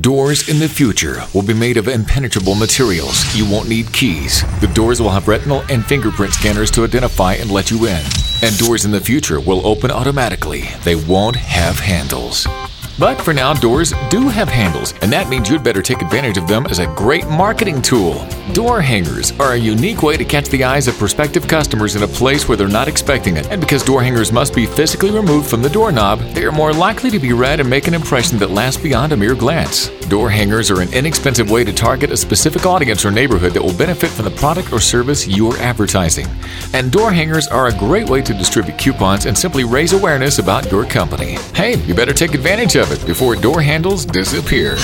Doors in the future will be made of impenetrable materials. You won't need keys. The doors will have retinal and fingerprint scanners to identify and let you in. And doors in the future will open automatically. They won't have handles. But for now, doors do have handles, and that means you'd better take advantage of them as a great marketing tool. Door hangers are a unique way to catch the eyes of prospective customers in a place where they're not expecting it. And because door hangers must be physically removed from the doorknob, they are more likely to be read and make an impression that lasts beyond a mere glance. Door hangers are an inexpensive way to target a specific audience or neighborhood that will benefit from the product or service you're advertising. And door hangers are a great way to distribute coupons and simply raise awareness about your company. Hey, you better take advantage of it before door handles disappear.